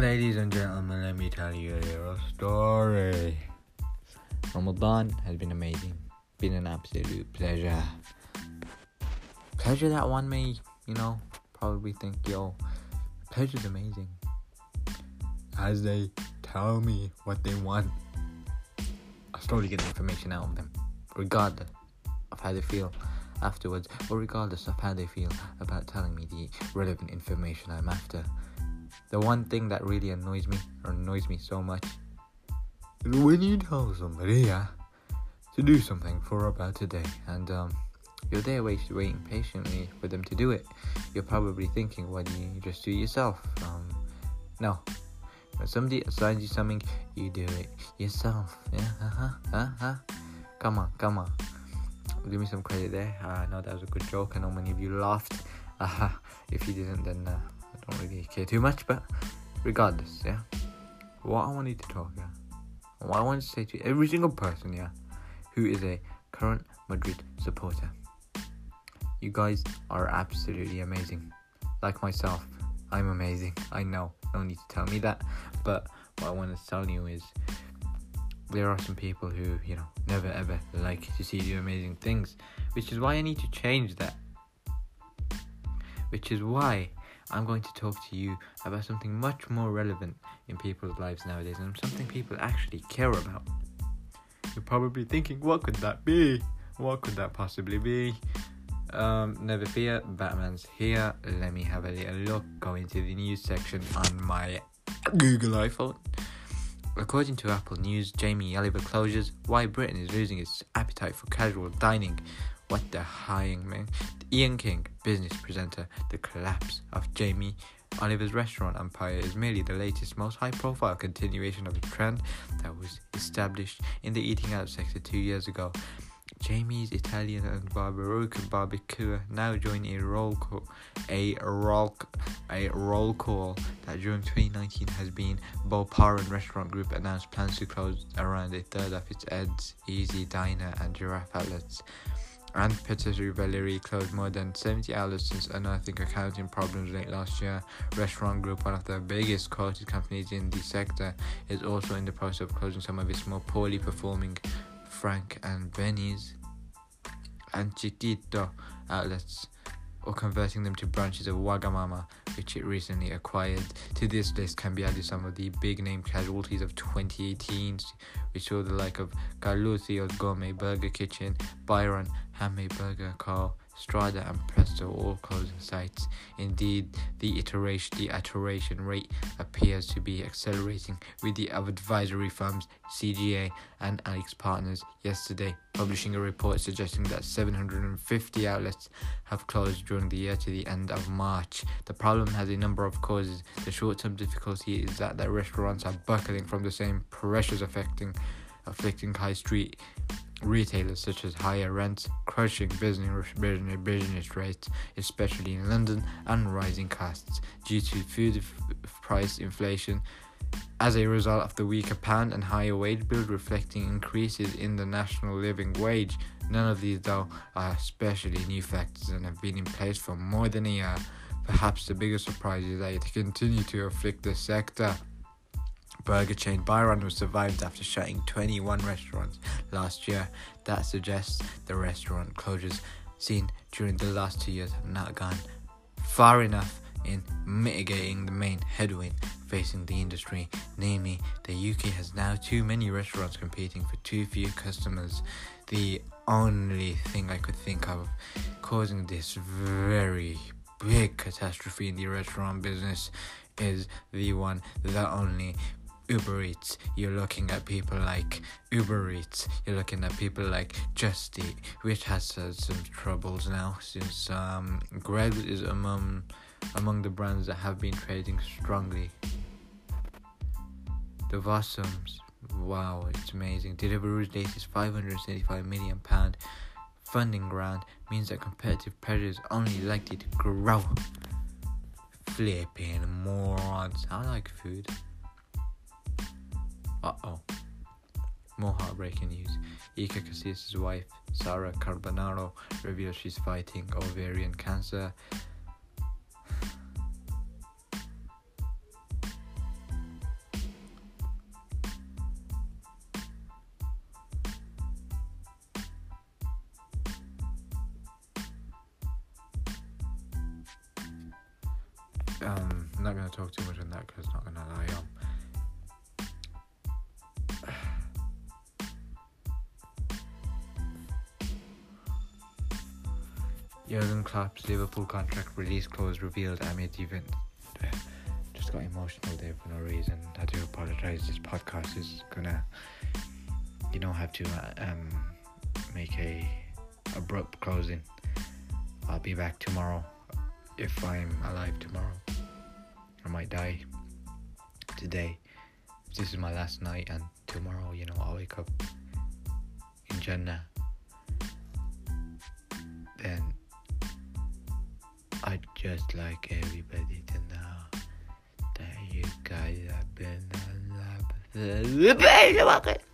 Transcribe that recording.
Ladies and gentlemen, let me tell you a little story. Ramadan has been amazing, been an absolute pleasure. Pleasure that one may, you know, probably think, yo, pleasure's amazing. As they tell me what they want, I slowly get information out of them, regardless of how they feel afterwards, or regardless of how they feel about telling me the relevant information I'm after. The one thing that really annoys me, or annoys me so much, is when you tell somebody, yeah, to do something for about a day, and um, you're there waiting patiently for them to do it. You're probably thinking, why do you just do it yourself? Um, no. When somebody assigns you something, you do it yourself. Yeah, uh-huh, uh-huh. Come on, come on. Give me some credit there. Uh, I know that was a good joke. I know many of you laughed. Uh-huh. If you didn't, then uh, I don't really care too much. But regardless, yeah. What I wanted to talk, yeah. What I want to say to every single person, yeah, who is a current Madrid supporter. You guys are absolutely amazing. Like myself, I'm amazing. I know, no need to tell me that. But what I want to tell you is there are some people who, you know, never ever like to see you do amazing things, which is why I need to change that. Which is why I'm going to talk to you about something much more relevant in people's lives nowadays and something people actually care about. You're probably thinking, what could that be? What could that possibly be? Um, never fear, Batman's here. Let me have a little look. Go into the news section on my Google iPhone. According to Apple News, Jamie Oliver closures why Britain is losing its appetite for casual dining. What the hying man? Ian King, business presenter, the collapse of Jamie Oliver's restaurant empire is merely the latest, most high profile continuation of a trend that was established in the eating out sector two years ago. Jamie's Italian and Barbarossa barbecue now join a roll call, a a roll call that during 2019 has been Boparan Restaurant Group announced plans to close around a third of its Ed's, Easy Diner, and Giraffe outlets. And Patisserie Valerie closed more than 70 outlets since unearthing accounting problems late last year. Restaurant Group, one of the biggest quoted companies in the sector, is also in the process of closing some of its more poorly performing Frank and Benny's and Chiquito outlets or converting them to branches of Wagamama, which it recently acquired. To this list can be added some of the big name casualties of 2018, which saw the like of Carluccio's Gourmet Burger Kitchen, Byron Handmade Burger Co., Strada and Presto all closing sites. Indeed, the iteration the iteration rate appears to be accelerating with the advisory firms CGA and AlixPartners yesterday publishing a report suggesting that 750 outlets have closed during the year to the end of March. The problem has a number of causes. The short-term difficulty is that the restaurants are buckling from the same pressures affecting afflicting high street retailers such as higher rents, crushing business, rates, especially in London, and rising costs due to food price inflation. As a result of the weaker pound and higher wage bill reflecting increases in the national living wage, none of these, though, are especially new factors and have been in place for more than a year. Perhaps the biggest surprise is that it continue to afflict the sector burger chain Byron was survived after shutting 21 restaurants last year. That suggests the restaurant closures seen during the last two years have not gone far enough in mitigating the main headwind facing the industry, namely, the UK has now too many restaurants competing for too few customers. The only thing I could think of causing this very big catastrophe in the restaurant business is the one that only Uber Eats, you're looking at people like Uber Eats, you're looking at people like Just Eat, which has had some troubles now since um, Greggs is among among the brands that have been trading strongly. The Vossums, wow, it's amazing. Deliveroo's latest 575 million pound funding round means that competitive pressure is only likely to grow. Flipping morons. I like food. Uh oh. More heartbreaking news. Iker Casillas' wife, Sara Carbonero, reveals she's fighting ovarian cancer. um, I'm not going to talk too much on that because it's not going to lie. Um, Jurgen Klopp's Liverpool contract release clause revealed amid event. Just got emotional there for no reason. I do apologize. This podcast is gonna, you don't have to um make a abrupt closing. I'll be back tomorrow if I'm alive tomorrow. I might die today. This is my last night, and tomorrow, you know, I'll wake up in Jannah. Then I'd just like everybody to know that you guys have been lot.